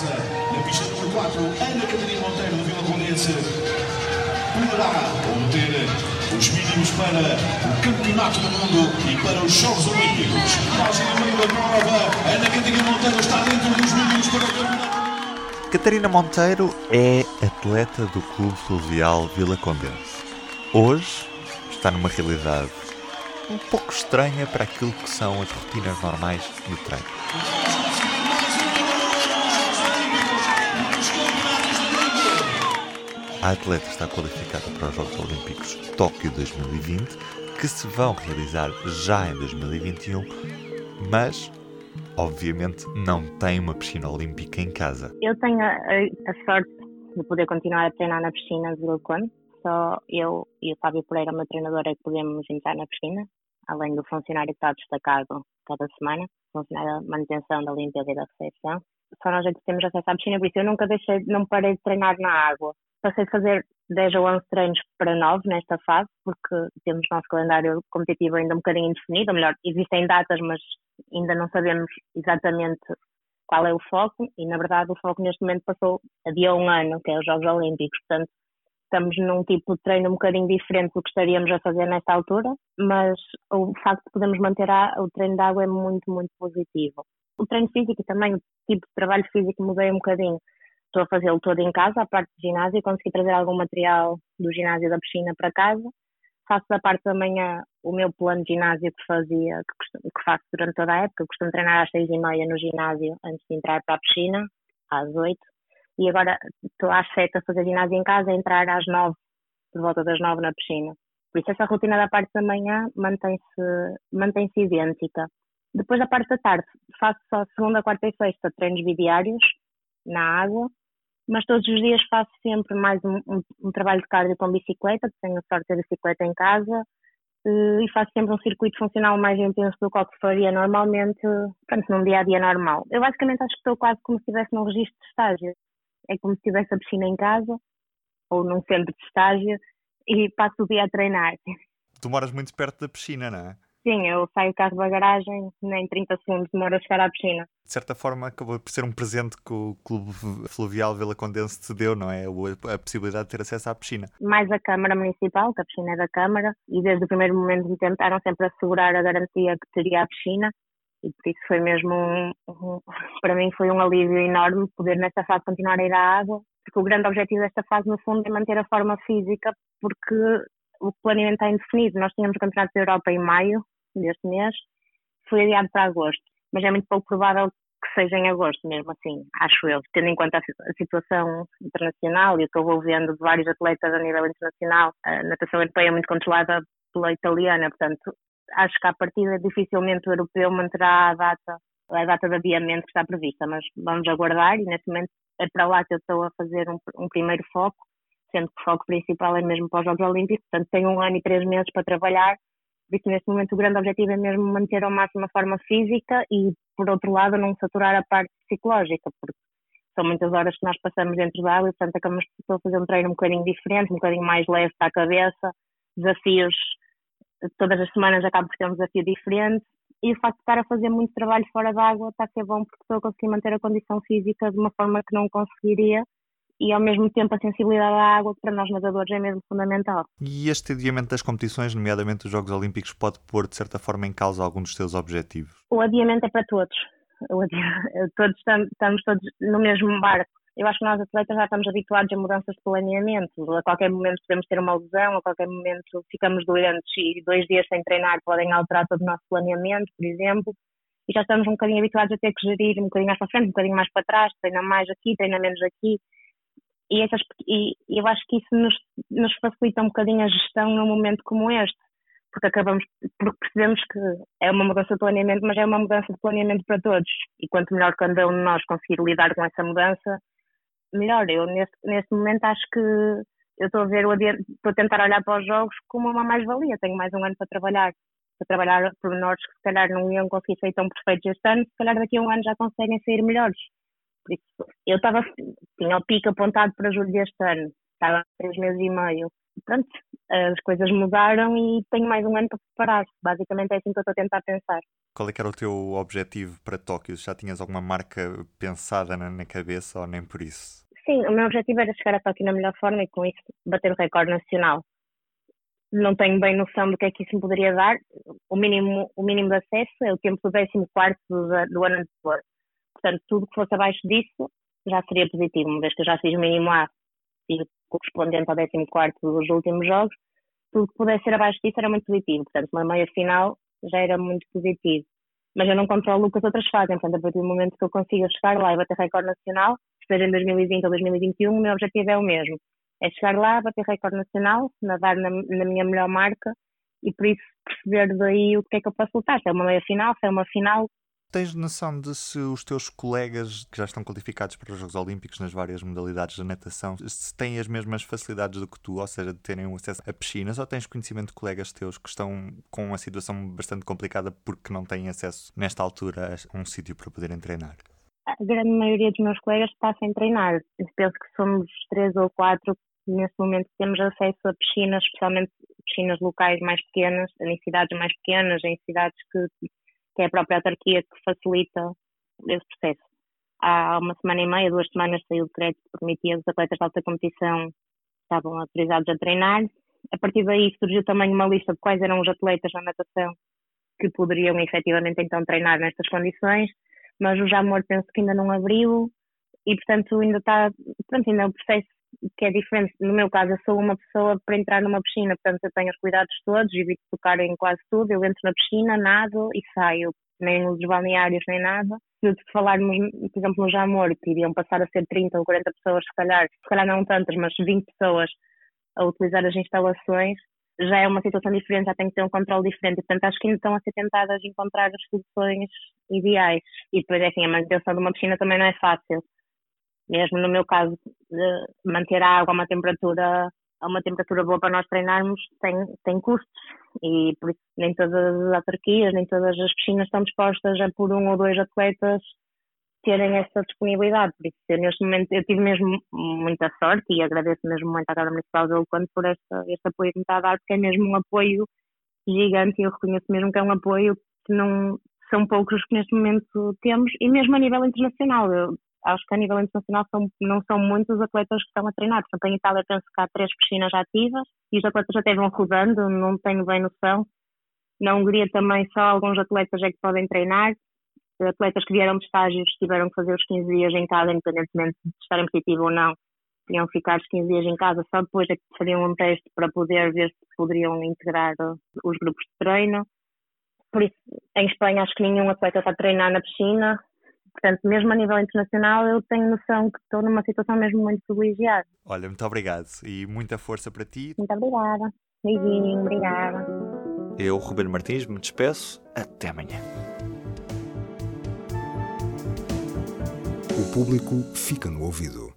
casa, na pista número 4, Ana Catarina Monteiro do Vila Condense poderá obter os mínimos para o Campeonato do Mundo e para os Jogos Olímpicos. Nós, da prova, Ana Catarina Monteiro está dentro dos mínimos para o Campeonato Catarina Monteiro é atleta do Clube Fluvial Vila Condense. Hoje está numa realidade um pouco estranha para aquilo que são as rotinas normais do treino. A atleta está qualificada para os Jogos Olímpicos Tóquio 2020, que se vão realizar já em 2021, mas obviamente não tem uma piscina olímpica em casa. Eu tenho a, a sorte de poder continuar a treinar na piscina de Vilcone. Só eu e o Fábio Pereira, meu treinador, é que podemos entrar na piscina, além do funcionário que está destacado cada semana, funcionário da manutenção da limpeza e da recepção. Só nós é que temos acesso à piscina, por isso eu nunca deixei, não parei de treinar na água passei a fazer 10 ou 11 treinos para 9 nesta fase, porque temos nosso calendário competitivo ainda um bocadinho indefinido, ou melhor, existem datas, mas ainda não sabemos exatamente qual é o foco, e na verdade o foco neste momento passou a dia um ano, que é os Jogos Olímpicos, portanto estamos num tipo de treino um bocadinho diferente do que estaríamos a fazer nesta altura, mas o facto de podermos manter a, o treino de água é muito, muito positivo. O treino físico e também o tipo de trabalho físico mudei um bocadinho estou a fazê-lo todo em casa, a parte do ginásio, consegui trazer algum material do ginásio da piscina para casa. Faço da parte da manhã o meu plano de ginásio que fazia, que, que faço durante toda a época. Costumo treinar às seis e meia no ginásio antes de entrar para a piscina, às oito. E agora estou às sete a fazer ginásio em casa, a entrar às nove, por volta das nove na piscina. Por isso essa rotina da parte da manhã mantém-se mantém idêntica. Depois da parte da tarde faço só segunda, quarta e sexta treinos bidiários na água mas todos os dias faço sempre mais um, um, um trabalho de cardio com bicicleta, tenho a sorte de ter bicicleta em casa, eh, e faço sempre um circuito funcional mais intenso do que o que faria normalmente, portanto, num dia a dia normal. Eu basicamente acho que estou quase como se estivesse num registro de estágio. É como se tivesse a piscina em casa, ou num centro de estágio, e passo o dia a treinar. Tu moras muito perto da piscina, não é? Sim, eu saio do carro da garagem, nem 30 segundos demora a chegar à piscina. De certa forma, acabou por ser um presente que o Clube Fluvial Vila Condense te deu, não é? A possibilidade de ter acesso à piscina. Mais a Câmara Municipal, que a piscina é da Câmara, e desde o primeiro momento me tentaram sempre assegurar a garantia que teria a piscina, e por isso foi mesmo, um, um, para mim foi um alívio enorme poder nesta fase continuar a ir à água, porque o grande objetivo desta fase, no fundo, é manter a forma física, porque o planeamento está indefinido. Nós tínhamos o Campeonato da Europa em maio deste mês, foi adiado para agosto, mas é muito pouco provável que seja em agosto mesmo assim, acho eu, tendo em conta a situação internacional e eu estou vendo vários atletas a nível internacional, a natação europeia é muito controlada pela italiana, portanto acho que a partida dificilmente o europeu manterá a data, a data de adiamento que está prevista, mas vamos aguardar e neste momento é para lá que eu estou a fazer um, um primeiro foco, sendo que o foco principal é mesmo para os Jogos Olímpicos, portanto tenho um ano e três meses para trabalhar por isso, neste momento, o grande objetivo é mesmo manter ao máximo a forma física e, por outro lado, não saturar a parte psicológica, porque são muitas horas que nós passamos dentro da água e, portanto, acabamos de fazer um treino um bocadinho diferente, um bocadinho mais leve para a cabeça, desafios, todas as semanas acabo por ter um desafio diferente e o facto de estar a fazer muito trabalho fora da água está a ser bom porque estou a conseguir manter a condição física de uma forma que não conseguiria e ao mesmo tempo a sensibilidade à água, que para nós nadadores é mesmo fundamental. E este adiamento das competições, nomeadamente os Jogos Olímpicos, pode pôr de certa forma em causa algum dos seus objetivos? O adiamento é para todos. todos estamos, estamos todos no mesmo barco. Eu acho que nós atletas já estamos habituados a mudanças de planeamento. A qualquer momento podemos ter uma lesão, a qualquer momento ficamos doentes e dois dias sem treinar podem alterar todo o nosso planeamento, por exemplo. E já estamos um bocadinho habituados a ter que gerir um bocadinho mais para frente, um bocadinho mais para trás, treina mais aqui, treina menos aqui e, essas, e eu acho que isso nos, nos facilita um bocadinho a gestão num momento como este, porque acabamos, porque percebemos que é uma mudança de planeamento, mas é uma mudança de planeamento para todos. E quanto melhor cada um de nós conseguir lidar com essa mudança, melhor. Eu neste, neste momento acho que eu estou a ver estou a tentar olhar para os jogos como uma mais-valia. Tenho mais um ano para trabalhar, para trabalhar pormenores que se calhar não iam conseguir ser tão perfeitos este ano, se calhar daqui a um ano já conseguem sair melhores. Por isso, eu estava, tinha o pico apontado para julho deste ano, estava há três meses e meio. Pronto, as coisas mudaram e tenho mais um ano para preparar. Basicamente é assim que eu estou a tentar pensar. Qual é que era o teu objetivo para Tóquio? Já tinhas alguma marca pensada na, na cabeça ou nem por isso? Sim, o meu objetivo era chegar a Tóquio na melhor forma e com isso bater o recorde nacional. Não tenho bem noção do que é que isso me poderia dar. O mínimo, o mínimo de acesso é o tempo do 14 do, do ano anterior. Portanto, tudo que fosse abaixo disso já seria positivo, uma vez que eu já fiz o mínimo A e correspondente ao 14 dos últimos jogos, tudo que pudesse ser abaixo disso era muito positivo. Portanto, uma meia final já era muito positivo. Mas eu não controlo o que as outras fazem. Portanto, a partir do momento que eu consiga chegar lá e bater recorde nacional, seja em 2020 ou 2021, o meu objetivo é o mesmo. É chegar lá, bater recorde nacional, nadar na, na minha melhor marca e por isso perceber daí o que é que eu posso lutar. Se é uma meia final, se é uma final, Tens noção de se os teus colegas que já estão qualificados para os Jogos Olímpicos nas várias modalidades da natação, se têm as mesmas facilidades do que tu, ou seja, de terem acesso a piscinas, ou tens conhecimento de colegas teus que estão com uma situação bastante complicada porque não têm acesso, nesta altura, a um sítio para poderem treinar? A grande maioria dos meus colegas está sem treinar. Eu penso que somos três ou quatro nesse momento temos acesso a piscinas, especialmente piscinas locais mais pequenas, em cidades mais pequenas, em cidades que que é a própria autarquia que facilita esse processo. Há uma semana e meia, duas semanas, saiu o decreto que permitia os atletas de alta competição estavam autorizados a treinar. A partir daí surgiu também uma lista de quais eram os atletas na natação que poderiam efetivamente então treinar nestas condições, mas o Jamor penso que ainda não abriu e portanto ainda está, pronto, ainda é um processo que é diferente. No meu caso, eu sou uma pessoa para entrar numa piscina, portanto eu tenho os cuidados todos, evito tocar em quase tudo, eu entro na piscina, nado e saio, nem nos balneários nem nada. Se falarmos, por exemplo, no Jamor, que iriam passar a ser 30 ou 40 pessoas, se calhar, se calhar não tantas, mas 20 pessoas a utilizar as instalações, já é uma situação diferente, já tem que ter um controle diferente. Portanto, acho que ainda estão a ser tentadas encontrar as soluções ideais. E depois, é assim, a manutenção de uma piscina também não é fácil mesmo no meu caso, manter a água a uma temperatura a uma temperatura boa para nós treinarmos tem, tem custos e por isso nem todas as autarquias, nem todas as piscinas estão dispostas a por um ou dois atletas terem essa disponibilidade. Por isso, eu, neste momento, eu tive mesmo muita sorte e agradeço mesmo muito à Câmara Municipal de Oakland por esta, este apoio que me está a dar, porque é mesmo um apoio gigante e eu reconheço mesmo que é um apoio que não são poucos os que neste momento temos e mesmo a nível internacional. Eu, acho que a nível internacional são, não são muitos os atletas que estão a treinar. Portanto, em Itália penso que há três piscinas ativas e os atletas até vão rodando, não tenho bem noção. Na Hungria também só alguns atletas é que podem treinar. Atletas que vieram de estágios tiveram que fazer os 15 dias em casa, independentemente de estarem positivo ou não, teriam que ficar os 15 dias em casa, só depois é que fariam um teste para poder ver se poderiam integrar os grupos de treino. Por isso, em Espanha acho que nenhum atleta está a treinar na piscina, Portanto, mesmo a nível internacional, eu tenho noção que estou numa situação mesmo muito privilegiada. Olha, muito obrigado e muita força para ti. Muito obrigada. Beijinho, obrigada. Eu, Ruben Martins, me despeço. Até amanhã. O público fica no ouvido.